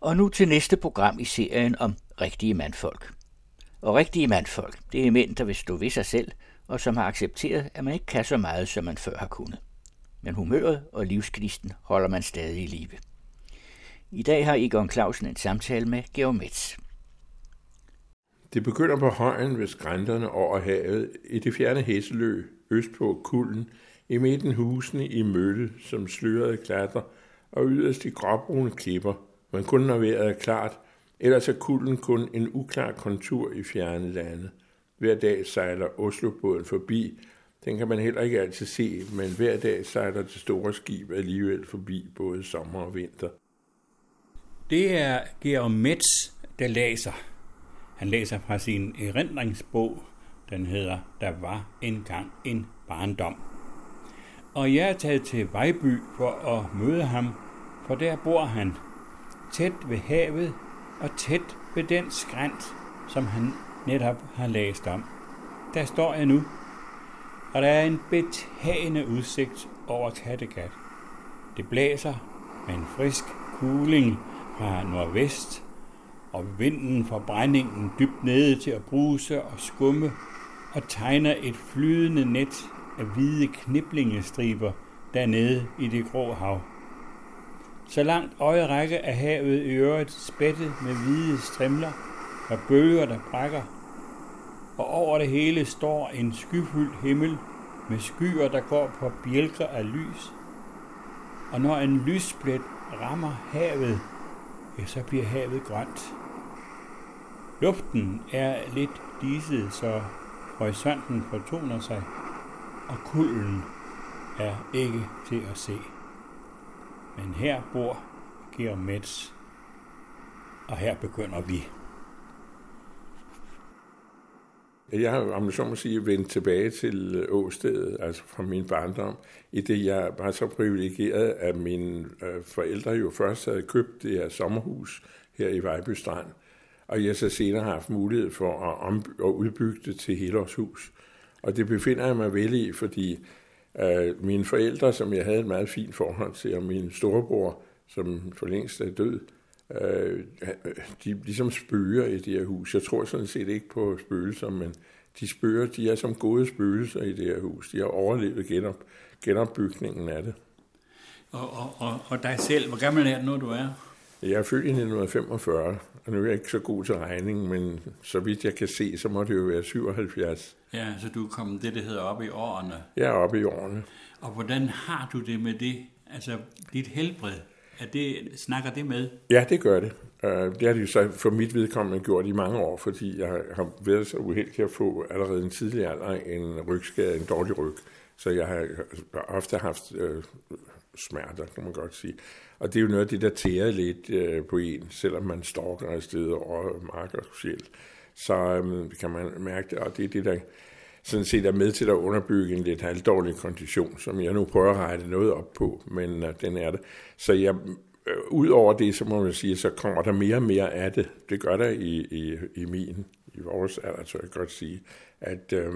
Og nu til næste program i serien om rigtige mandfolk. Og rigtige mandfolk, det er mænd, der vil stå ved sig selv, og som har accepteret, at man ikke kan så meget, som man før har kunnet. Men humøret og livsknisten holder man stadig i live. I dag har Egon Clausen en samtale med Georg Metz. Det begynder på højen ved skrænterne over havet, i det fjerne Hesselø, øst på kulden, i midten husene i mølle, som slørede klatter, og yderst de gråbrune klipper, men kun når vejret er klart, ellers er kulden kun en uklar kontur i fjerne lande. Hver dag sejler Oslobåden forbi, den kan man heller ikke altid se, men hver dag sejler det store skib alligevel forbi både sommer og vinter. Det er Georg Metz, der læser. Han læser fra sin erindringsbog, den hedder Der var engang en barndom. Og jeg er taget til Vejby for at møde ham, for der bor han, tæt ved havet og tæt ved den skrænt, som han netop har læst om. Der står jeg nu, og der er en betagende udsigt over Kattegat. Det blæser med en frisk kuling fra nordvest, og vinden får brændingen dybt nede til at bruse og skumme og tegner et flydende net af hvide kniblingestriber dernede i det grå hav. Så langt øjet række af havet i øvrigt spættet med hvide strimler og bølger, der brækker. Og over det hele står en skyfyldt himmel med skyer, der går på bjælker af lys. Og når en lysplet rammer havet, ja, så bliver havet grønt. Luften er lidt diset, så horisonten fortoner sig, og kulden er ikke til at se. Men her bor Georg Metz, og her begynder vi. Jeg har, om så må sige, vendt tilbage til øh, Åstedet, altså fra min barndom, i det jeg var så privilegeret, at mine øh, forældre jo først havde købt det her sommerhus her i Vejby Strand, og jeg så senere har haft mulighed for at, om, at udbygge det til helårshus. Og det befinder jeg mig vel i, fordi øh, mine forældre, som jeg havde et meget fint forhold til, og min storebror, som for længst er død, øh, de ligesom spøger i det her hus. Jeg tror sådan set ikke på spøgelser, men de spøger, de er som gode spøgelser i det her hus. De har overlevet genop, genopbygningen af det. Og, og, og, og dig selv, hvor gammel er du nu, du er? Jeg er født i 1945, og nu er jeg ikke så god til regning, men så vidt jeg kan se, så må det jo være 77. Ja, så du er kommet det, der hedder op i årene. Jeg er oppe i årene. Og hvordan har du det med det? Altså, dit helbred, er det, snakker det med? Ja, det gør det. Uh, det har de jo så for mit vedkommende gjort i mange år, fordi jeg har været så uheldig at få allerede en tidlig alder en rygskade, en dårlig ryg. Så jeg har ofte haft uh, smerter, kan man godt sige. Og det er jo noget af det, der tærer lidt øh, på en, selvom man stalker et sted over mark og sjæl. Så øh, kan man mærke det, og det er det, der sådan set er med til at underbygge en lidt halvdårlig kondition, som jeg nu prøver at rette noget op på, men øh, den er det. Så jeg, øh, ud over det, så må man sige, så kommer der mere og mere af det. Det gør der i, i, i min, i vores alder, så jeg kan godt sige, at øh,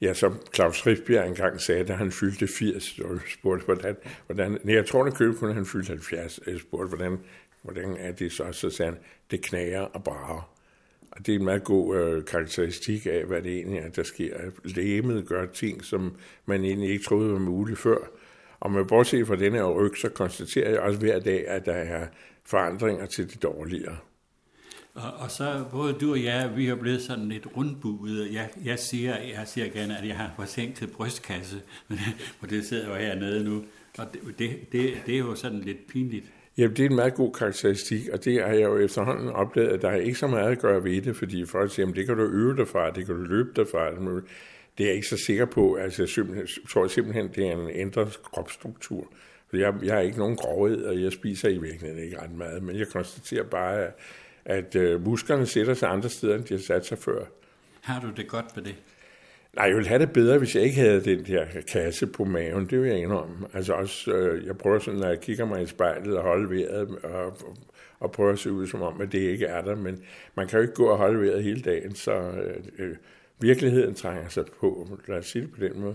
Ja, som Claus Riffbjerg engang sagde, da han fyldte 80, og spurgte, hvordan, hvordan nej, jeg tror, at købe kun han fyldte 70, jeg spurgte, hvordan, hvordan er det så? Så sagde han, det knager og brager. Og det er en meget god øh, karakteristik af, hvad det egentlig er, der sker. Lægemet gør ting, som man egentlig ikke troede var muligt før. Og med bortset fra denne ryg, så konstaterer jeg også hver dag, at der er forandringer til det dårligere. Og, og så både du og jeg, vi er blevet sådan lidt rundbuede. Jeg, jeg, siger, jeg siger gerne, at jeg har forsinket brystkasse, men for det sidder jo hernede nu. Og det, det, det, det er jo sådan lidt pinligt. Jamen, det er en meget god karakteristik, og det har jeg jo efterhånden oplevet, at der er ikke så meget at gøre ved det, fordi folk siger, at det kan du øve dig fra, det kan du løbe dig fra. Det er jeg ikke så sikker på. Altså, jeg tror simpelthen, det er en ændret kropsstruktur. Jeg, jeg har ikke nogen grovhed, og jeg spiser i virkeligheden ikke ret meget, men jeg konstaterer bare, at at øh, musklerne sætter sig andre steder, end de har sat sig før. Har du det godt med det? Nej, jeg ville have det bedre, hvis jeg ikke havde den der kasse på maven. Det vil jeg indrømme. Altså også, øh, jeg prøver sådan, når jeg kigger mig i spejlet og holde vejret, og, og, og prøver at se ud som om, at det ikke er der. Men man kan jo ikke gå og holde vejret hele dagen, så øh, øh, virkeligheden trænger sig på. Lad os sige det på den måde.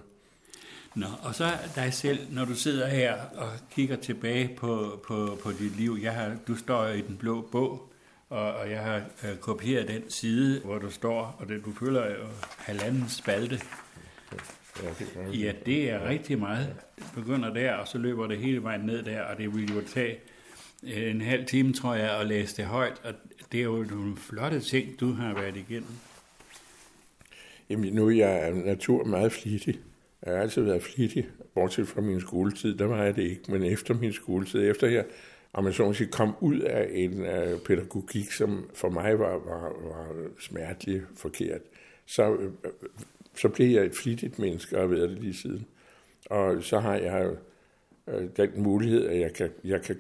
Nå, og så dig selv, når du sidder her og kigger tilbage på, på, på dit liv. Jeg har, du står i den blå bog, og, og jeg har øh, kopieret den side, hvor du står, og det, du føler jo øh, halvanden spalte. Ja, det er rigtig meget. Det begynder der, og så løber det hele vejen ned der, og det vil jo tage øh, en halv time, tror jeg, at læse det højt, og det er jo nogle flotte ting, du har været igennem. Jamen, nu er jeg natur meget flittig. Jeg har altid været flittig, bortset fra min skoletid. Der var jeg det ikke, men efter min skoletid, efter jeg om man så sige, kom ud af en øh, pædagogik, som for mig var, var, var smertelig forkert, så, øh, så blev jeg et flittigt menneske og har været det lige siden. Og så har jeg øh, den mulighed, at jeg kan, jeg kan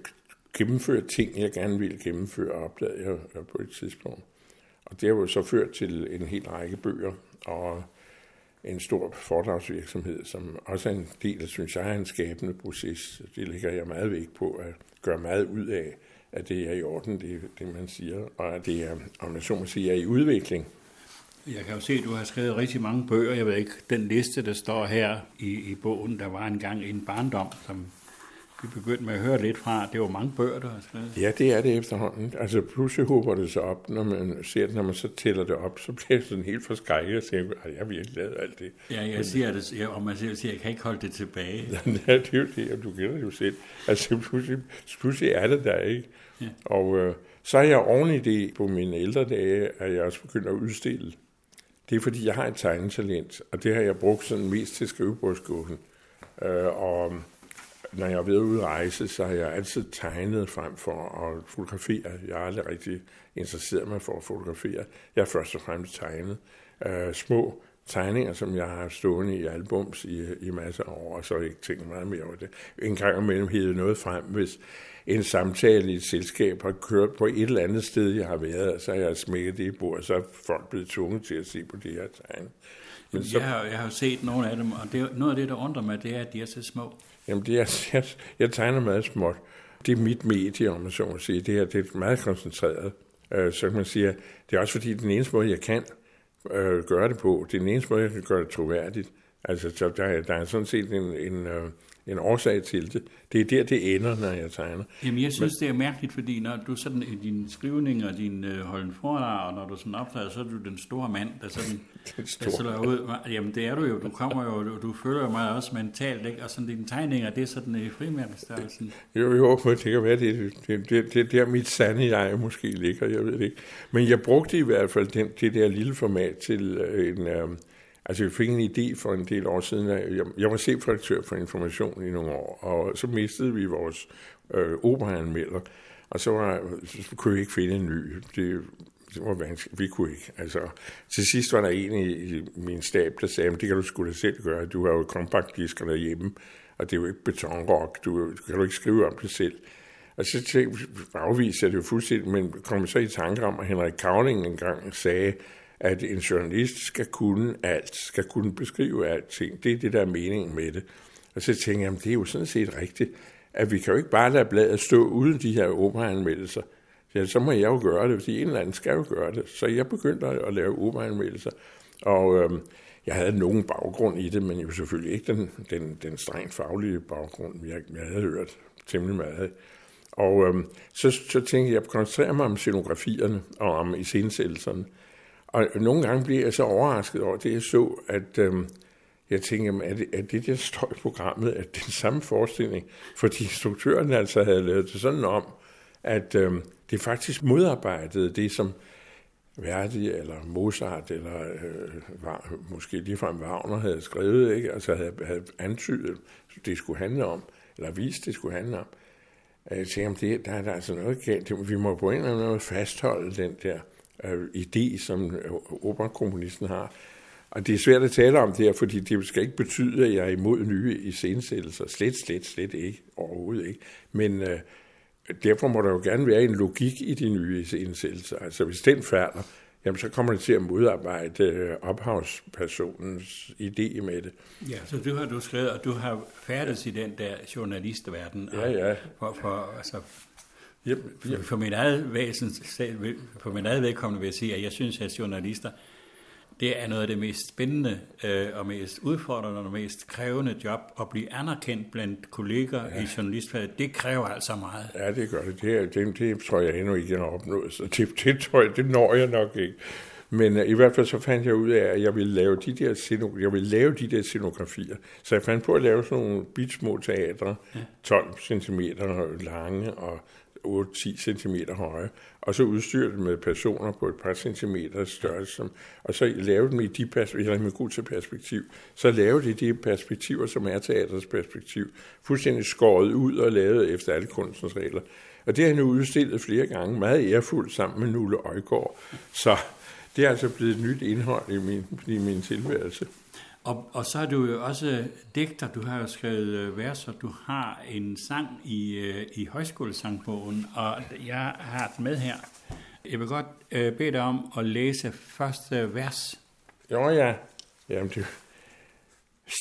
gennemføre ting, jeg gerne vil gennemføre, opdagede jeg øh, på et tidspunkt. Og det har jo så ført til en hel række bøger og en stor foredragsvirksomhed, som også er en del, synes jeg, er en skabende proces. Det lægger jeg meget vægt på, at gøre meget ud af, at det er i orden, det, det man siger, og at det er, om jeg så må sige, er i udvikling. Jeg kan jo se, at du har skrevet rigtig mange bøger. Jeg ved ikke, den liste, der står her i, i bogen, der var engang en barndom, som vi begyndte med at høre lidt fra. Det var mange bøger, skrevet. Ja, det er det efterhånden. Altså pludselig håber det sig op, når man ser det, når man så tæller det op, så bliver det sådan helt forskrækket og siger, at jeg har virkelig lavet alt det. Ja, jeg siger det, ja, og man siger, at jeg kan ikke holde det tilbage. ja, det er jo det, og du kender det jo selv. Altså pludselig, pludselig er det der, ikke? Ja. Og øh, så er jeg oven i det på mine ældre dage, at jeg også begyndt at udstille. Det er fordi, jeg har et tegnetalent, og det har jeg brugt sådan mest til skrivebordskuffen. Øh, og når jeg ved at udrejse, så har jeg altid tegnet frem for at fotografere. Jeg har aldrig rigtig interesseret mig for at fotografere. Jeg har først og fremmest tegnet uh, små tegninger, som jeg har stående i albums i, i masser af år, og så ikke tænkt meget mere over det. En gang imellem hedder noget frem, hvis en samtale i et selskab har kørt på et eller andet sted, jeg har været, så har jeg smækket det i bordet, så er folk blevet tvunget til at se på det her tegn. Men så... jeg, har, jeg har set nogle af dem, og det, noget af det, der undrer mig, det er, at de er så små. Jamen, det er, jeg, jeg tegner meget småt. Det er mit medie, om man så må sige. Det, her, det er meget koncentreret. Øh, så kan man sige, det er også fordi, den eneste måde, jeg kan øh, gøre det på, det er den eneste måde, jeg kan gøre det troværdigt. Altså, så der, der er sådan set en, en, øh, en årsag til det. Det er der, det ender, når jeg tegner. Jamen, jeg synes, Men, det er mærkeligt, fordi når du sådan i din skrivning og din øh, holden foredrag, og når du sådan optræder, så er du den store mand, der sådan, den store der ud. Jamen, det er du jo. Du kommer jo, du, du føler jo meget også mentalt, ikke? Og sådan dine tegninger, det er sådan i frimærkestørrelsen. Jo, jo, men det kan være, det, det, det, det der mit sande jeg måske ligger, jeg ved det ikke. Men jeg brugte i hvert fald den, det der lille format til øh, en... Øh, Altså, jeg fik en idé for en del år siden. At jeg, jeg var chefredaktør for information i nogle år, og så mistede vi vores øh, operaanmelder, og så, var, så kunne vi ikke finde en ny. Det, det var vanskeligt. Vi kunne ikke. Altså, til sidst var der en i, i min stab, der sagde, det kan du sgu da selv gøre. Du har jo kompaktdisker derhjemme, og det er jo ikke betonrock. Du, kan du ikke skrive om det selv. Og så tænkte, afviser jeg det jo fuldstændig, men kom så i tanke om, at Henrik Kavling engang sagde, at en journalist skal kunne alt, skal kunne beskrive alting. Det er det, der er meningen med det. Og så tænker jeg, det er jo sådan set rigtigt, at vi kan jo ikke bare lade bladet stå uden de her operaanmeldelser. Ja, så må jeg jo gøre det, fordi en eller anden skal jo gøre det. Så jeg begyndte at lave operaanmeldelser. Og øhm, jeg havde nogen baggrund i det, men jo selvfølgelig ikke den, den, den strengt faglige baggrund. Jeg, jeg havde hørt temmelig meget. Og øhm, så, så tænkte jeg, at jeg koncentrerer mig om scenografierne og om iscenesættelserne. Og nogle gange bliver jeg så overrasket over det, jeg så, at øhm, jeg tænker, er det, er det, der står i programmet, at den samme forestilling? Fordi instruktøren altså havde lavet det sådan om, at øhm, det faktisk modarbejdede det, som Verdi eller Mozart eller øh, var, måske ligefrem Wagner havde skrevet, ikke? altså havde, havde antydet, det skulle handle om, eller vist, det skulle handle om. Jeg tænker, det, der er der altså noget galt. Vi må på en eller anden måde fastholde den der øh, idé, som operakommunisten har. Og det er svært at tale om det her, fordi det skal ikke betyde, at jeg er imod nye iscenesættelser. Slet, slet, slet ikke. Overhovedet ikke. Men øh, derfor må der jo gerne være en logik i de nye iscenesættelser. Altså hvis den falder, jamen så kommer det til at modarbejde øh, ophavspersonens idé med det. Ja, så du har du skrevet, og du har færdes i den der journalistverden. Ja, ja. For, for, altså, Yep, yep. For, min eget væsen, for min eget vedkommende vil jeg sige, at jeg synes, at journalister det er noget af det mest spændende øh, og mest udfordrende og mest krævende job at blive anerkendt blandt kolleger ja. i journalistfaget. Det kræver altså meget. Ja, det gør det. Det, det, det tror jeg endnu ikke, jeg har opnået. Så det, det tror jeg, det når jeg nok ikke. Men uh, i hvert fald så fandt jeg ud af, at jeg ville lave de der, sceno- jeg ville lave de der scenografier. Så jeg fandt på at lave sådan nogle bitsmå teatre, ja. 12 cm lange og 8-10 cm høje, og så udstyre dem med personer på et par centimeter størrelse, og så lave dem i de perspektiver, jeg er god til perspektiv, så lave de de perspektiver, som er teatrets perspektiv, fuldstændig skåret ud og lavet efter alle kunstens regler. Og det har han udstillet flere gange, meget ærefuldt sammen med Nulle Øjgaard. Så det er altså blevet et nyt indhold i min, i min tilværelse. Og, og så er du jo også digter, du har jo skrevet vers, verser, du har en sang i, øh, i højskolesangbogen, og jeg har den med her. Jeg vil godt øh, bede dig om at læse første vers. Jo ja, jamen det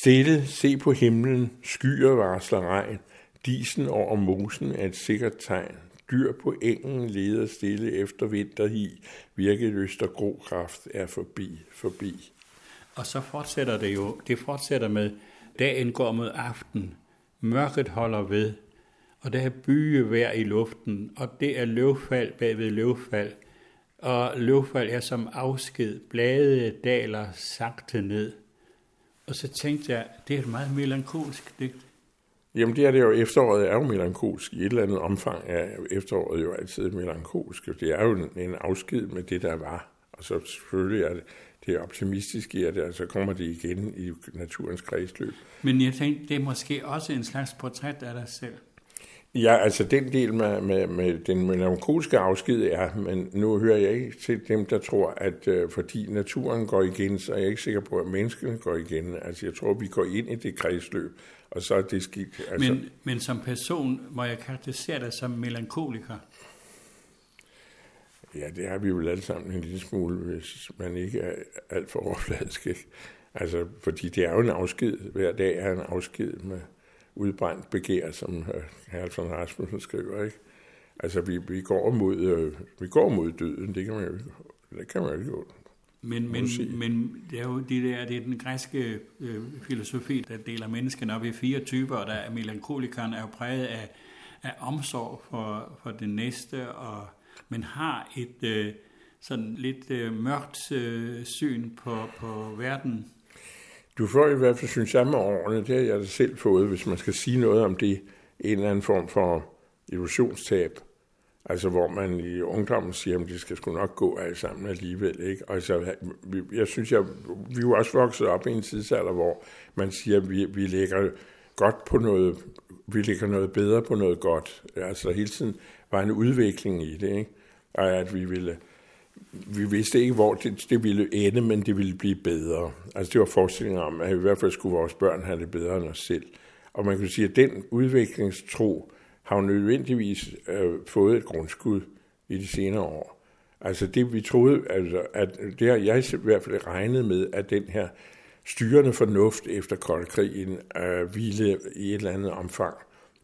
Stille, se på himlen, skyer varsler regn, disen over mosen er et sikkert tegn. Dyr på engen leder stille efter vinterhi, virkeløst og grå kraft er forbi, forbi. Og så fortsætter det jo, det fortsætter med, dagen går mod aften, mørket holder ved, og der er byevejr i luften, og det er løvfald bagved løvfald, og løvfald er som afsked, blade daler sagte ned. Og så tænkte jeg, det er et meget melankolsk digt. Jamen det er det jo, efteråret er jo melankolsk. I et eller andet omfang er efteråret jo altid melankolsk. Det er jo en afsked med det, der var. Og så selvfølgelig er det, det er optimistisk i, at så kommer det igen i naturens kredsløb. Men jeg tænkte, det er måske også en slags portræt af dig selv. Ja, altså den del med, med, med den melankolske afsked er, men nu hører jeg ikke til dem, der tror, at uh, fordi naturen går igen, så er jeg ikke sikker på, at menneskene går igen. Altså jeg tror, vi går ind i det kredsløb, og så er det skidt. Altså... Men, men som person må jeg karakterisere dig som melankoliker? Ja, det har vi jo alle sammen en lille smule, hvis man ikke er alt for overfladisk. Ikke? Altså, fordi det er jo en afsked. Hver dag er en afsked med udbrændt begær, som Herlfson Rasmussen skriver. Ikke? Altså, vi, vi, går mod, øh, vi går mod døden. Det kan man jo, det kan man jo ikke men, men, men det er jo de der, det er den græske øh, filosofi, der deler menneskene op i fire typer, og der er melankolikeren er jo præget af, af omsorg for, for det næste, og men har et øh, sådan lidt øh, mørkt øh, syn på, på verden. Du får i hvert fald, synes jeg, med årene, det har jeg da selv fået, hvis man skal sige noget om det, en eller anden form for illusionstab. Altså hvor man i ungdommen siger, at det skal sgu nok gå alle sammen alligevel. Ikke? Altså, Og så, jeg synes, jeg, vi er jo også vokset op i en tidsalder, hvor man siger, at vi, vi lægger godt på noget, vi lægger noget bedre på noget godt. Altså hele tiden var en udvikling i det. Ikke? Og at vi ville vi vidste ikke, hvor det, det ville ende, men det ville blive bedre. Altså det var forestillingen om, at i hvert fald skulle vores børn have det bedre end os selv. Og man kan sige, at den udviklingstro har jo nødvendigvis øh, fået et grundskud i de senere år. Altså det vi troede, altså, at det har jeg i hvert fald regnet med, at den her styrende fornuft efter koldkrigen øh, ville i et eller andet omfang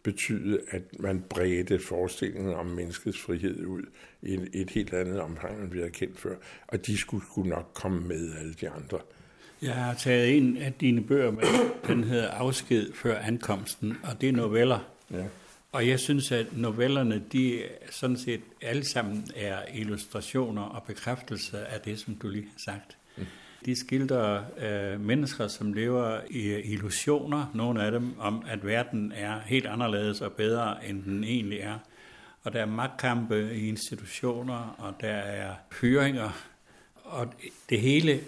betyde, at man bredte forestillingen om menneskets frihed ud i et, et helt andet omfang, end vi havde kendt før. Og de skulle, skulle nok komme med alle de andre. Jeg har taget en af dine bøger med, den hedder Afsked før ankomsten, og det er noveller. Ja. Og jeg synes, at novellerne, de sådan set alle sammen er illustrationer og bekræftelser af det, som du lige har sagt. De skildrer øh, mennesker, som lever i illusioner, nogle af dem, om at verden er helt anderledes og bedre, end den egentlig er. Og der er magtkampe i institutioner, og der er fyringer. Og det hele,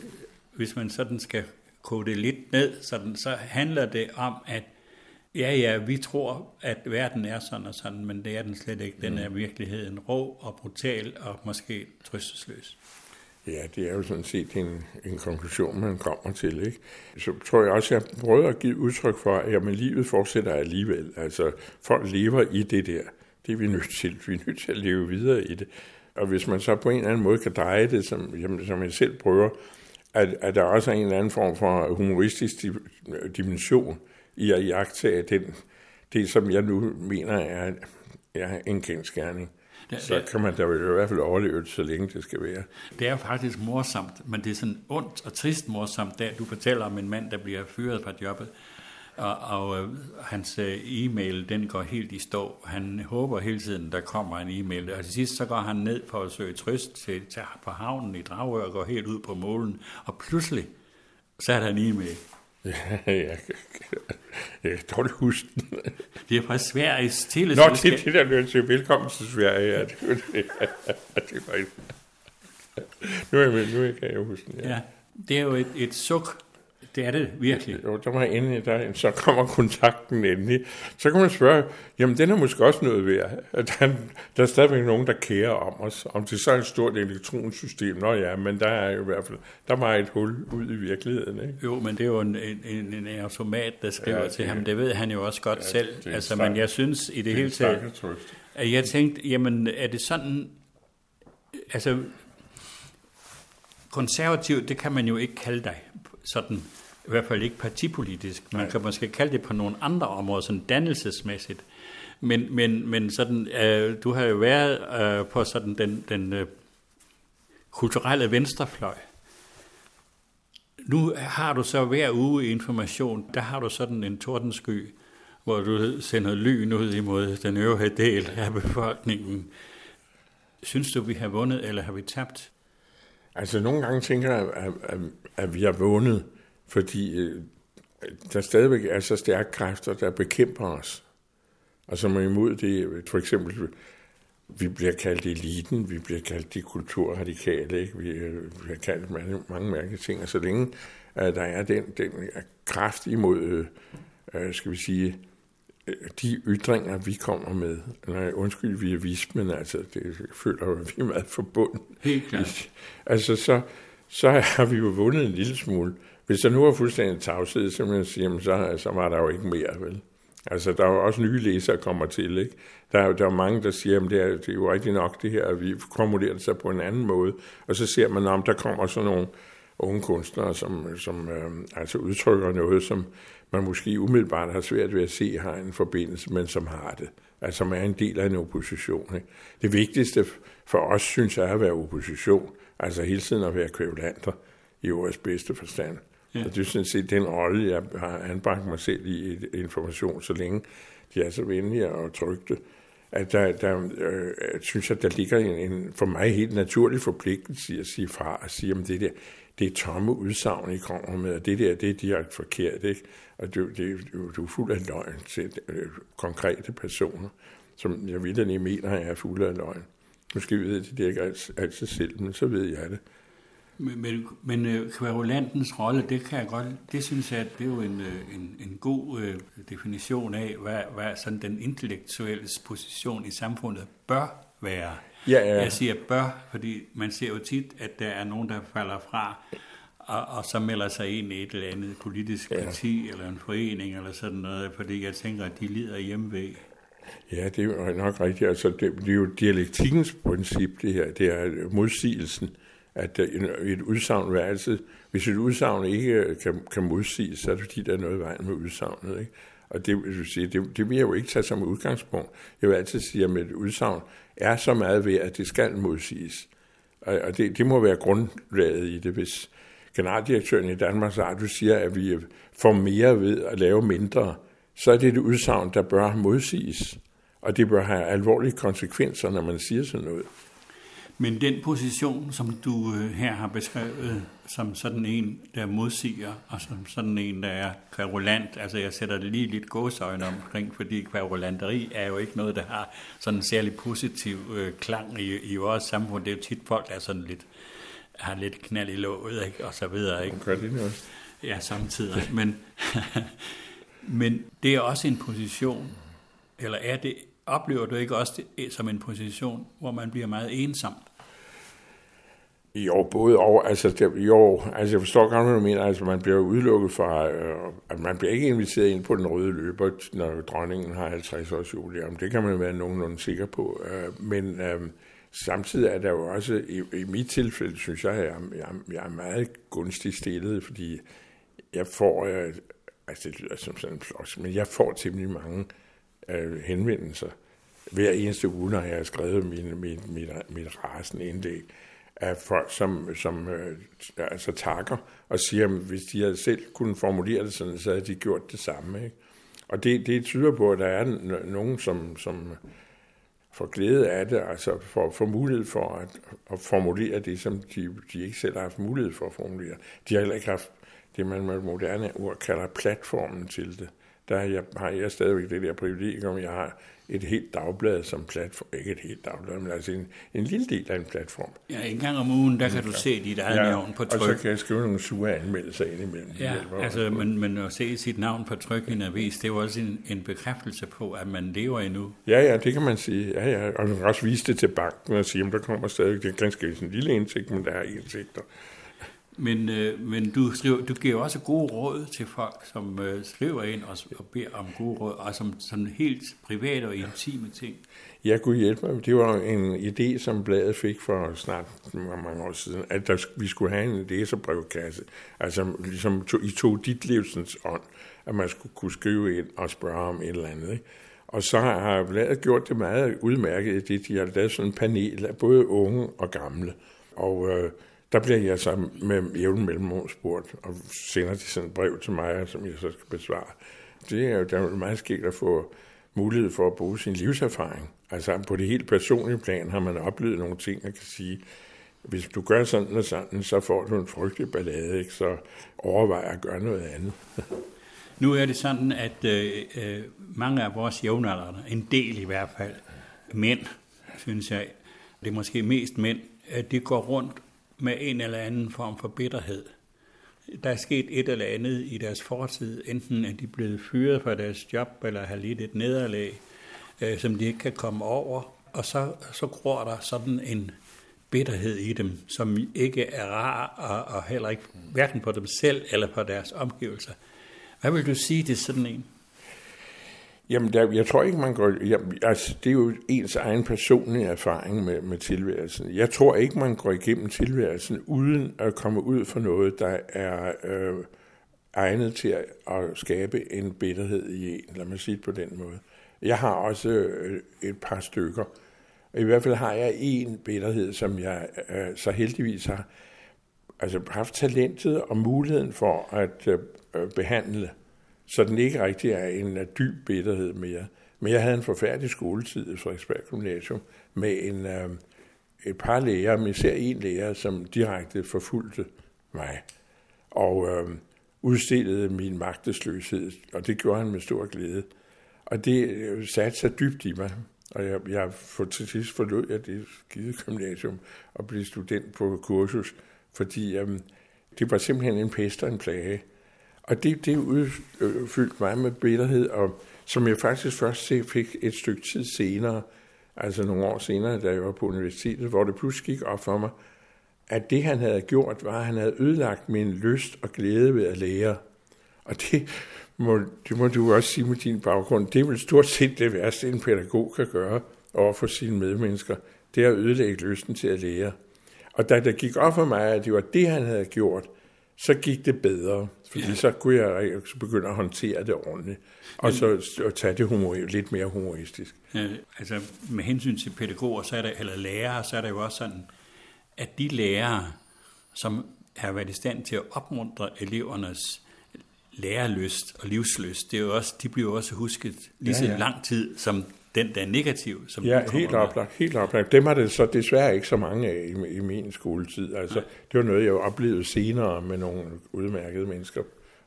hvis man sådan skal kode det lidt ned, sådan, så handler det om, at ja, ja, vi tror, at verden er sådan og sådan, men det er den slet ikke. Den er i virkeligheden rå og brutal og måske trøstesløs. Ja, det er jo sådan set en, en konklusion, man kommer til. Ikke? Så tror jeg også, at jeg prøvede at give udtryk for, at jamen, livet fortsætter alligevel. Altså, folk lever i det der. Det er vi nødt til. Vi er nødt til at leve videre i det. Og hvis man så på en eller anden måde kan dreje det, som, jamen, som jeg selv prøver, at, at der også er en eller anden form for humoristisk dimension i at jagtage den, det, som jeg nu mener er, er en kendskærning. Det, så kan man da i hvert fald overleve det, så længe det skal være. Det er faktisk morsomt, men det er sådan ondt og trist morsomt, da du fortæller om en mand, der bliver fyret fra jobbet, og, og øh, hans øh, e-mail, den går helt i stå. Han håber hele tiden, der kommer en e-mail. Og til sidst så går han ned for at søge trøst til, til, på havnen i Dragør og går helt ud på målen. Og pludselig, så er der en e-mail. Ja, jeg, jeg kan dårligt huske den. Det er fra Sveriges teleselskab. Nå, det er det, der løber til velkommen til Sverige. Ja, det, det, det var nu, er jeg, nu kan jeg huske den. Ja. ja, det er jo et, et suk det er det virkelig. Jo, der var endelig, der, så kommer kontakten endelig. Så kan man spørge, jamen den er måske også noget værd. Der, der er stadigvæk nogen, der kærer om os. Om det så er et stort elektronsystem, nå ja, men der er jo i hvert fald, der var et hul ud i virkeligheden. Ikke? Jo, men det er jo en, en, en automat, der skriver ja, til ham. Det ved han jo også godt ja, selv. Altså, men jeg synes i det, det hele taget, at jeg tænkte, jamen er det sådan, altså konservativ, det kan man jo ikke kalde dig sådan i hvert fald ikke partipolitisk. Man kan måske kalde det på nogle andre områder, sådan dannelsesmæssigt. Men, men, men sådan, øh, du har jo været øh, på sådan den, den øh, kulturelle venstrefløj. Nu har du så hver uge information, der har du sådan en tordensky, hvor du sender lyn ud imod den øvrige del af befolkningen. Synes du, vi har vundet, eller har vi tabt? Altså, nogle gange tænker jeg, at, at, at vi har vundet fordi øh, der stadigvæk er så stærke kræfter, der bekæmper os, og som er imod det. For eksempel, vi bliver kaldt eliten, vi bliver kaldt de kulturradikale, ikke? Vi, øh, bliver kaldt mange, mange mærkelige ting, og så længe at der er den, den kraft imod, øh, øh, skal vi sige, øh, de ytringer, vi kommer med. Nej, undskyld, vi er vismen, altså, det føler at vi er meget forbundet. Helt klart. Altså, så, så har vi jo vundet en lille smule. Hvis der nu var fuldstændig tavshed, så, man siger, så, så var der jo ikke mere, vel? Altså, der er jo også nye læsere, der kommer til, ikke? Der er, der er mange, der siger, at det er, det er jo rigtigt nok det her, at vi formulerer det sig på en anden måde. Og så ser man, om der kommer sådan nogle unge kunstnere, som, som øh, altså udtrykker noget, som man måske umiddelbart har svært ved at se har en forbindelse, men som har det. Altså, som er en del af en opposition. Ikke? Det vigtigste for os, synes jeg, er at være opposition. Altså hele tiden at være kvævlanter i ordets bedste forstand. Ja. Og det er sådan set den rolle, jeg har anbragt mig selv i information, så længe de er så venlige og trygte, at der, der øh, synes jeg, der ligger en, en for mig helt naturlig forpligtelse i at sige fra og sige, om det der, det er tomme udsagn, I kommer med, og det der, det er direkte forkert, ikke? Og du, det, du, du er fuld af løgn til øh, konkrete personer, som jeg vidt at I mener, jeg er fuld af løgn. Måske ved jeg det ikke altid selv, men så ved jeg det. Men, men, men øh, kvarulantens rolle, det kan jeg godt, det synes jeg, det er jo en, øh, en, en god øh, definition af, hvad, hvad sådan den intellektuelle position i samfundet bør være. Ja, ja. Jeg siger bør, fordi man ser jo tit, at der er nogen, der falder fra, og, og så melder sig ind i et eller andet politisk ja. parti, eller en forening, eller sådan noget, fordi jeg tænker, at de lider hjemme Ja, det er jo nok rigtigt. Altså, det, det er jo dialektikkens princip, det her. Det er modsigelsen at øh, et udsagn vil altid, hvis et udsagn ikke øh, kan, kan modsiges, så er det fordi, der er noget i vejen med udsagnet. Ikke? Og det, vil sige, det, det vil jeg jo ikke tage som udgangspunkt. Jeg vil altid sige, at et udsagn er så meget ved, at det skal modsiges. Og, og det, det må være grundlaget i det, hvis generaldirektøren i Danmarks Radio siger, at vi øh, får mere ved at lave mindre, så er det et udsagn, der bør modsiges. Og det bør have alvorlige konsekvenser, når man siger sådan noget. Men den position, som du øh, her har beskrevet, som sådan en, der modsiger, og som sådan en, der er kvarulant, altså jeg sætter det lige lidt gåsøjne omkring, fordi kvarulanteri er jo ikke noget, der har sådan en særlig positiv øh, klang i, i vores samfund. Det er jo tit folk, der er sådan lidt, har lidt knald i låget, ikke? og så videre. Ikke? Gør det også? Ja, samtidig. Men, men det er også en position, eller er det, oplever du ikke også det som en position, hvor man bliver meget ensom? Jo, både og. Altså, det, jo, altså jeg forstår godt, hvad du mener. Altså, man bliver udelukket fra, øh, at man bliver ikke inviteret ind på den røde løber, når dronningen har 50 års jubilæum. Det kan man være nogenlunde sikker på. Øh, men øh, samtidig er der jo også, i, i mit tilfælde, synes jeg, jeg, jeg, jeg er meget gunstig stillet, fordi jeg får, øh, altså det lyder som sådan en flot, men jeg får temmelig mange øh, henvendelser hver eneste uge, når jeg har skrevet min, mit, mit, mit rasende indlæg, af folk, som, som øh, altså takker og siger, at hvis de havde selv kunne formulere det sådan, så havde de gjort det samme. Ikke? Og det, det tyder på, at der er nogen, som, som får glæde af det, altså får, får mulighed for at, at formulere det, som de, de ikke selv har haft mulighed for at formulere. De har heller ikke haft det, man med moderne ord kalder platformen til det. Der har jeg, har jeg stadigvæk det der privilegium, jeg har et helt dagblad som platform. Ikke et helt dagblad, men altså en, en lille del af en platform. Ja, en gang om ugen, der kan du se dit eget ja, navn på tryk. og så kan jeg skrive nogle sure anmeldelser ind imellem. Ja, altså, men, men at se sit navn på tryk i en avis, det er jo også en, en bekræftelse på, at man lever endnu. Ja, ja, det kan man sige. Ja, ja. Og man kan også vise det til banken og sige, at der kommer stadig, det er ganske en lille indsigt, men der er indsigter. Men, øh, men du, skriver, du giver også gode råd til folk, som øh, skriver ind og, og beder om gode råd, og som som helt private og intime ting. Jeg kunne hjælpe mig. Det var en idé, som bladet fik for snart mange år siden, at der, vi skulle have en læserbrevkasse. Altså ligesom to, i to dit livsens ånd, at man skulle kunne skrive ind og spørge om et eller andet. Ikke? Og så har bladet gjort det meget udmærket, det de har lavet sådan en panel af både unge og gamle. Og øh, der bliver jeg så med jævn mellemrum spurgt, og sender de sådan et brev til mig, som jeg så skal besvare. Det er jo der er meget skægt at få mulighed for at bruge sin livserfaring. Altså på det helt personlige plan har man oplevet nogle ting, og kan sige, hvis du gør sådan og sådan, så får du en frygtelig ballade, ikke? så overvej at gøre noget andet. nu er det sådan, at øh, øh, mange af vores jævnaldrende, en del i hvert fald, mænd, synes jeg, det er måske mest mænd, at de går rundt med en eller anden form for bitterhed. Der er sket et eller andet i deres fortid, enten at de blevet fyret fra deres job, eller har lidt et nederlag, øh, som de ikke kan komme over, og så, så gror der sådan en bitterhed i dem, som ikke er rar, og, og heller ikke hverken på dem selv eller på deres omgivelser. Hvad vil du sige til sådan en? Jamen, der, jeg tror ikke, man går... Jamen, altså, det er jo ens egen personlige erfaring med, med tilværelsen. Jeg tror ikke, man går igennem tilværelsen uden at komme ud for noget, der er øh, egnet til at, at skabe en bitterhed i en. Lad mig sige det på den måde. Jeg har også øh, et par stykker. I hvert fald har jeg en bitterhed, som jeg øh, så heldigvis har altså, haft talentet og muligheden for at øh, behandle så den ikke rigtig er en dyb bitterhed mere. Men jeg havde en forfærdelig skoletid i Frederiksberg Gymnasium med en, øh, et par læger, men især en lærer, som direkte forfulgte mig og øh, udstillede min magtesløshed, og det gjorde han med stor glæde. Og det øh, satte sig dybt i mig, og jeg, jeg for, til sidst forlod jeg det skide gymnasium og blev student på kursus, fordi øh, det var simpelthen en pest og en plage. Og det, det udfyldte mig med bitterhed, og som jeg faktisk først fik et stykke tid senere, altså nogle år senere, da jeg var på universitetet, hvor det pludselig gik op for mig, at det han havde gjort, var, at han havde ødelagt min lyst og glæde ved at lære. Og det må, det må du også sige med din baggrund. Det er vel stort set det værste, en pædagog kan gøre over for sine medmennesker. Det er at ødelægge lysten til at lære. Og da det gik op for mig, at det var det, han havde gjort, så gik det bedre, fordi så kunne jeg begynde at håndtere det ordentligt, og så og tage det humor, lidt mere humoristisk. Ja, altså med hensyn til pædagoger, så er der, eller lærere, så er det jo også sådan, at de lærere, som har været i stand til at opmuntre elevernes lærerlyst og livsløst, det er jo også, de bliver også husket lige så ja, ja. lang tid, som den, der er negativ. Som ja, helt oplagt, helt oplagt. Dem har det så desværre ikke så mange af i, i min skoletid. Altså, det var noget, jeg oplevede senere med nogle udmærkede mennesker.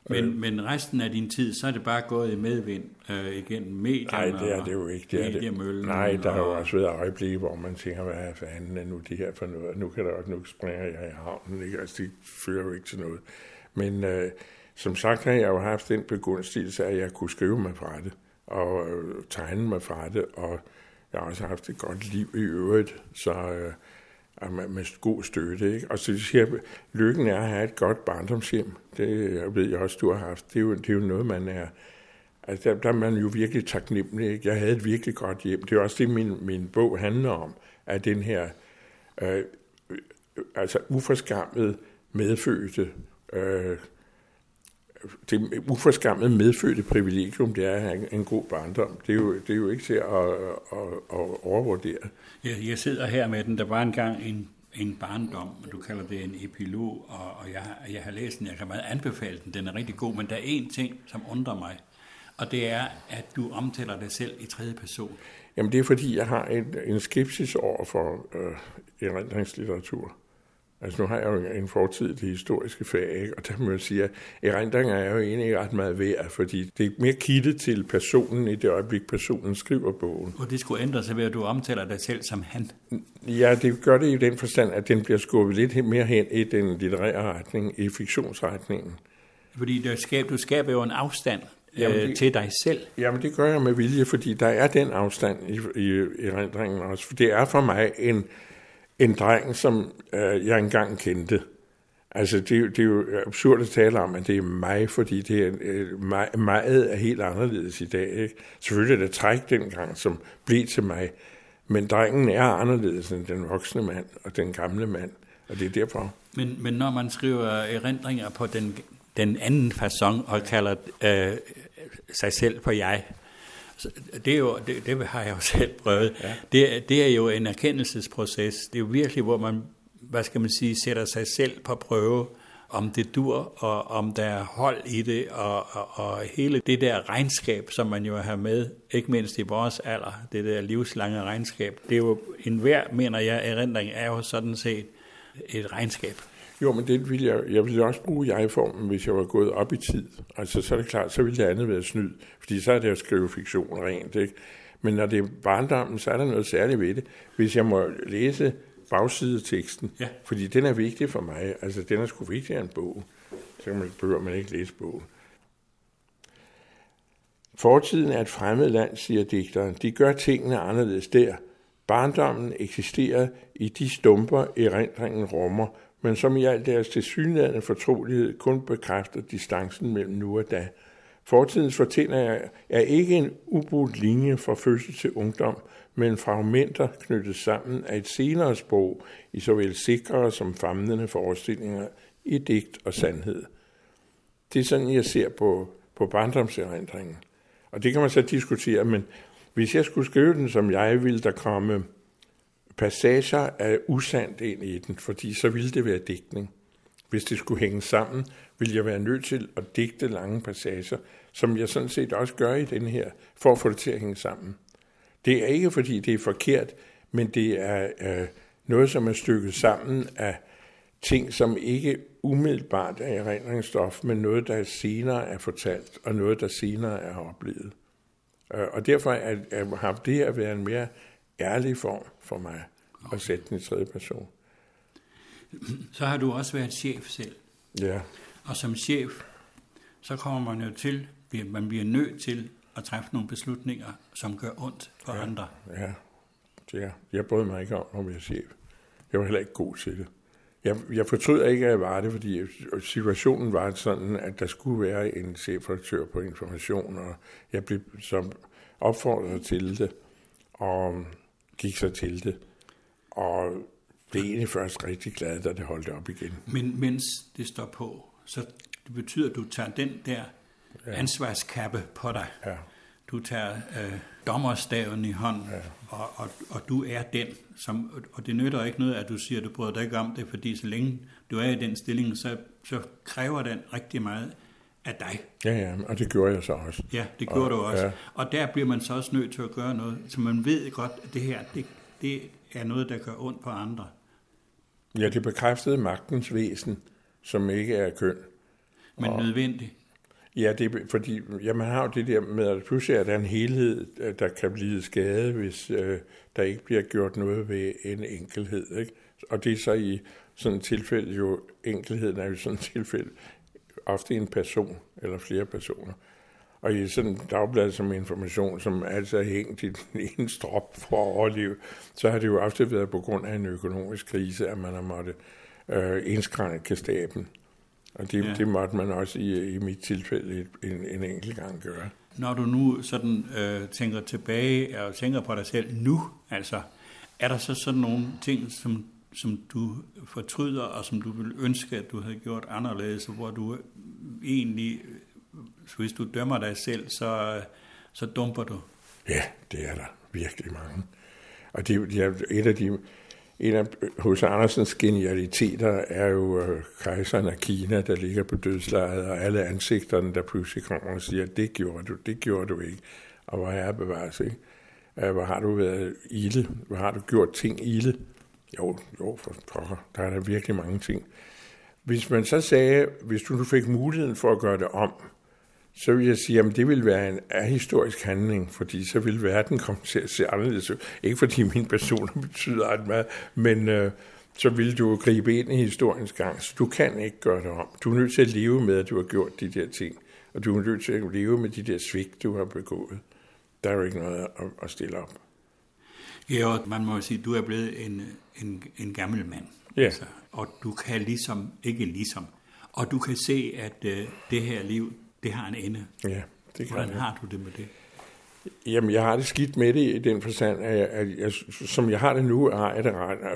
Men, øh. men resten af din tid, så er det bare gået i medvind øh, igen medierne Nej, det er det jo ikke. Det er det. Nej, der har jo også været øjeblikke, hvor man tænker, hvad er fanden er nu det her for noget? Nu kan der også, nu springer jeg i havnen. Ikke? Altså, det fører jo ikke til noget. Men øh, som sagt har jeg jo haft den begunstigelse, at jeg kunne skrive mig fra det og øh, tegne mig fra det, og jeg har også haft et godt liv i øvrigt, så øh, med, med god støtte. Ikke? Og så siger jeg, lykken er at have et godt barndomshjem. Det jeg ved jeg også, du har haft. Det er jo, det er jo noget, man er... Altså, der, der er man jo virkelig taknemmelig. Ikke? Jeg havde et virkelig godt hjem. Det er også det, min, min bog handler om, at den her øh, øh altså uforskammet medfødte øh, det uforskammet medfødte privilegium, det er at have en god barndom. Det er jo, det er jo ikke til at, at, at overvurdere. Jeg, jeg sidder her med den. Der var engang en, en barndom, du kalder det en epilog, og, og jeg, jeg har læst den. Jeg kan meget anbefale den. Den er rigtig god, men der er én ting, som undrer mig. Og det er, at du omtaler dig selv i tredje person. Jamen det er fordi, jeg har en, en skepsis over for øh, erindringslitteratur. Altså nu har jeg jo en fortid til historiske fag, ikke? og der må jeg sige, at erindringer er jo egentlig ikke ret meget værd, fordi det er mere kittet til personen i det øjeblik, personen skriver bogen. Og det skulle ændre sig ved, at du omtaler dig selv som han? Ja, det gør det i den forstand, at den bliver skubbet lidt mere hen i den litterære retning, i fiktionsretningen. Fordi du skaber, du skaber jo en afstand jamen, øh, det, til dig selv. Jamen det gør jeg med vilje, fordi der er den afstand i, i, i erindringen også. For det er for mig en en dreng, som øh, jeg engang kendte. Altså, det, det er jo absurd at tale om, at det er mig, fordi det er, øh, mig, meget er helt anderledes i dag. Ikke? Selvfølgelig er det træk dengang, som blev til mig, men drengen er anderledes end den voksne mand og den gamle mand, og det er derfor. Men, men når man skriver erindringer på den, den anden façon og kalder øh, sig selv på jeg, det, er jo, det, det har jeg jo selv prøvet. Ja. Det, det er jo en erkendelsesproces. Det er jo virkelig, hvor man, hvad skal man sige, sætter sig selv på prøve, om det dur, og om der er hold i det, og, og, og hele det der regnskab, som man jo har med, ikke mindst i vores alder, det der livslange regnskab. Det er jo en hver, mener jeg, erindring er jo sådan set et regnskab. Jo, men det ville jeg, jeg ville også bruge jeg-formen, hvis jeg var gået op i tid. Altså, så er det klart, så ville det andet være snyd, fordi så er det at skrive fiktion rent, ikke? Men når det er barndommen, så er der noget særligt ved det. Hvis jeg må læse bagsideteksten, ja. fordi den er vigtig for mig, altså den er sgu vigtigere end bog, så man, behøver man ikke læse bogen. Fortiden er et fremmed land, siger digteren. De gør tingene anderledes der. Barndommen eksisterer i de stumper, erindringen rummer, men som i al deres tilsyneladende fortrolighed kun bekræfter distancen mellem nu og da. Fortidens fortællinger er ikke en ubrudt linje fra fødsel til ungdom, men fragmenter knyttet sammen af et senere sprog i såvel sikre som famnende forestillinger i digt og sandhed. Det er sådan, jeg ser på, på barndomserindringen. Og det kan man så diskutere, men hvis jeg skulle skrive den, som jeg ville, der komme passager er usandt ind i den, fordi så ville det være digtning. Hvis det skulle hænge sammen, ville jeg være nødt til at digte lange passager, som jeg sådan set også gør i den her, for at få det til at hænge sammen. Det er ikke fordi det er forkert, men det er øh, noget, som er stykket sammen af ting, som ikke umiddelbart er erindringsstof, men noget, der senere er fortalt, og noget, der senere er oplevet. Øh, og derfor har det at været en mere ærlig form for mig at sætte den i tredje person. Så har du også været chef selv. Ja. Og som chef, så kommer man jo til, man bliver nødt til at træffe nogle beslutninger, som gør ondt for ja, andre. Ja, det er. Jeg brød mig ikke om at være chef. Jeg var heller ikke god til det. Jeg, jeg fortrød ikke, at jeg var det, fordi situationen var sådan, at der skulle være en chefredaktør på information, og jeg blev som opfordret til det, og gik så til det og blev egentlig først rigtig glad, da det holdt op igen. Men mens det står på, så det betyder, at du tager den der ja. ansvarskappe på dig. Ja. Du tager øh, dommerstaven i hånden, ja. og, og, og du er den, som, og det nytter ikke noget, at du siger, at du bryder dig ikke om det, fordi så længe du er i den stilling, så, så kræver den rigtig meget af dig. Ja, ja, og det gjorde jeg så også. Ja, det gjorde og, du også. Ja. Og der bliver man så også nødt til at gøre noget, så man ved godt, at det her, det, det er noget, der gør ondt på andre. Ja, det bekræftede magtens væsen, som ikke er køn. Men og, nødvendigt. Ja, det er, fordi ja, man har jo det der med, at pludselig er der en helhed, der kan blive skadet, hvis øh, der ikke bliver gjort noget ved en enkelhed. Ikke? Og det er så i sådan et tilfælde jo, enkelheden er jo sådan et tilfælde ofte en person eller flere personer. Og i sådan et dagblad som information, som altid er hængt i den ene strop for at overleve, så har det jo ofte været på grund af en økonomisk krise, at man har måttet øh, indskrænke staben. Og det, ja. det måtte man også i, i mit tilfælde en, en enkelt gang gøre. Når du nu sådan øh, tænker tilbage og tænker på dig selv nu, altså, er der så sådan nogle ting, som, som du fortryder, og som du vil ønske, at du havde gjort anderledes, hvor du egentlig, øh, hvis du dømmer dig selv, så, øh, så dumper du. Ja, det er der virkelig mange. Og det, det er et af de, en af hos Andersens genialiteter er jo øh, kejseren af Kina, der ligger på dødslejet, og alle ansigterne, der pludselig kommer og siger, det gjorde du, det gjorde du ikke. Og hvor er bevares, ikke? Hvor har du været ilde? Hvor har du gjort ting ilde? Jo, jo, for pokker. Der er der virkelig mange ting. Hvis man så sagde, hvis du nu fik muligheden for at gøre det om, så vil jeg sige, at det vil være en ahistorisk handling, fordi så vil verden komme til at se anderledes ud. Ikke fordi min person betyder ret meget, men øh, så vil du gribe ind i historiens gang. Så du kan ikke gøre det om. Du er nødt til at leve med, at du har gjort de der ting. Og du er nødt til at leve med de der svigt, du har begået. Der er jo ikke noget at, at stille op. Ja, og man må sige, at du er blevet en, en, en gammel mand. Ja. Altså, og du kan ligesom, ikke ligesom, og du kan se, at uh, det her liv, det har en ende. Ja, det kan Hvordan jeg. har du det med det? Jamen, jeg har det skidt med det i den forstand, at, jeg, at jeg, som jeg har det nu, har jeg det,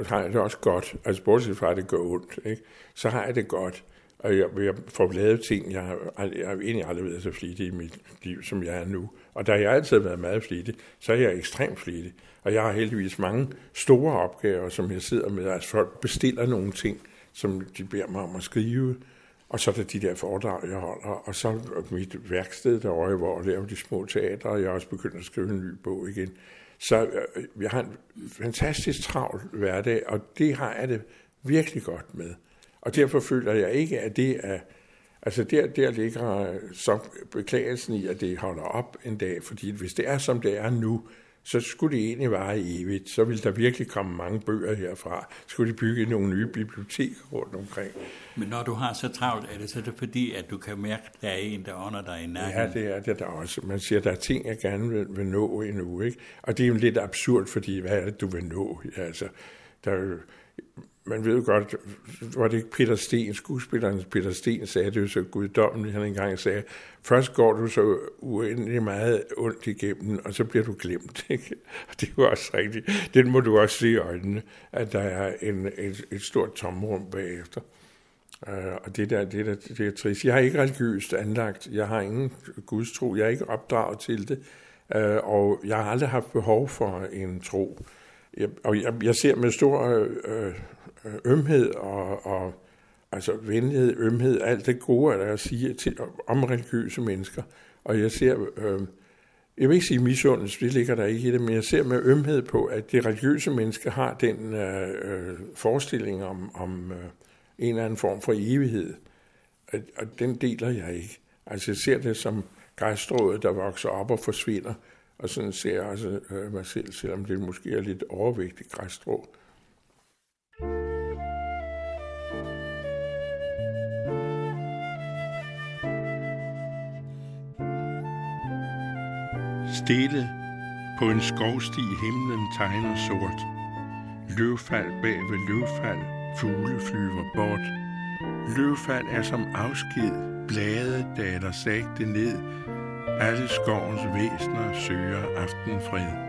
har jeg det også godt. Altså, bortset fra, at det går ondt, ikke? så har jeg det godt. Og jeg, jeg får lavet ting, jeg har, jeg har egentlig aldrig været så flittig i mit liv, som jeg er nu. Og da jeg altid har været meget flittig, så er jeg ekstremt flittig. Og jeg har heldigvis mange store opgaver, som jeg sidder med. Altså folk bestiller nogle ting, som de beder mig om at skrive. Og så er der de der foredrag, jeg holder. Og så mit værksted derovre, hvor jeg laver de små teatre, og jeg er også begyndt at skrive en ny bog igen. Så øh, jeg har en fantastisk travl hverdag, og det har jeg det virkelig godt med. Og derfor føler jeg ikke, at det er... Altså der, der ligger så beklagelsen i, at det holder op en dag, fordi hvis det er, som det er nu, så skulle det egentlig vare evigt. Så ville der virkelig komme mange bøger herfra. Skulle de bygge nogle nye biblioteker rundt omkring. Men når du har så travlt, er det så det fordi, at du kan mærke, at der er en, der ånder dig i nakken? Ja, det er det der også. Man siger, at der er ting, jeg gerne vil, vil nå endnu. Ikke? Og det er jo lidt absurd, fordi hvad er det, du vil nå? Altså, der er jo, man ved jo godt, var det ikke Peter Sten, skuespilleren Peter Sten sagde det jo så guddommeligt, han engang sagde, først går du så uendelig meget ondt igennem, og så bliver du glemt. Ikke? Og det er jo også rigtigt. Det må du også se i øjnene, at der er en, et, et stort tomrum bagefter. Uh, og det der, det der, det er trist. Jeg er ikke religiøst anlagt. Jeg har ingen gudstro. Jeg er ikke opdraget til det. Uh, og jeg har aldrig haft behov for en tro. Jeg, og jeg, jeg ser med stor uh, ømhed og, og altså venlighed, ømhed, alt det gode, der at sige til, om religiøse mennesker. Og jeg ser, øh, jeg vil ikke sige misundelse, det ligger der ikke i det, men jeg ser med ømhed på, at de religiøse mennesker har den øh, øh, forestilling om, om øh, en eller anden form for evighed. Og, og den deler jeg ikke. Altså jeg ser det som græsstrået, der vokser op og forsvinder, og sådan ser jeg også øh, mig selv, selvom det måske er lidt overvægtigt græsstrå. Stille på en skovsti himlen tegner sort. Løvfald bag ved løvfald, fugle flyver bort. Løvfald er som afsked, blade daler sagte ned. Alle skovens væsner søger aftenfred.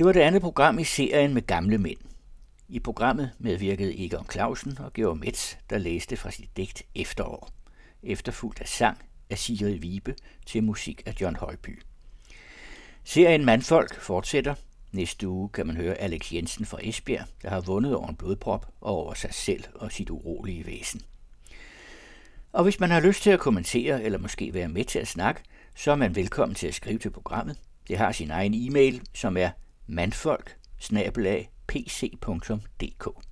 Det var det andet program i serien med gamle mænd. I programmet medvirkede Egon Clausen og Georg Metz, der læste fra sit digt Efterår, efterfulgt af sang af Sigrid Vibe til musik af John Højby. Serien Mandfolk fortsætter. Næste uge kan man høre Alex Jensen fra Esbjerg, der har vundet over en blodprop og over sig selv og sit urolige væsen. Og hvis man har lyst til at kommentere eller måske være med til at snakke, så er man velkommen til at skrive til programmet. Det har sin egen e-mail, som er mandfolk pc.dk.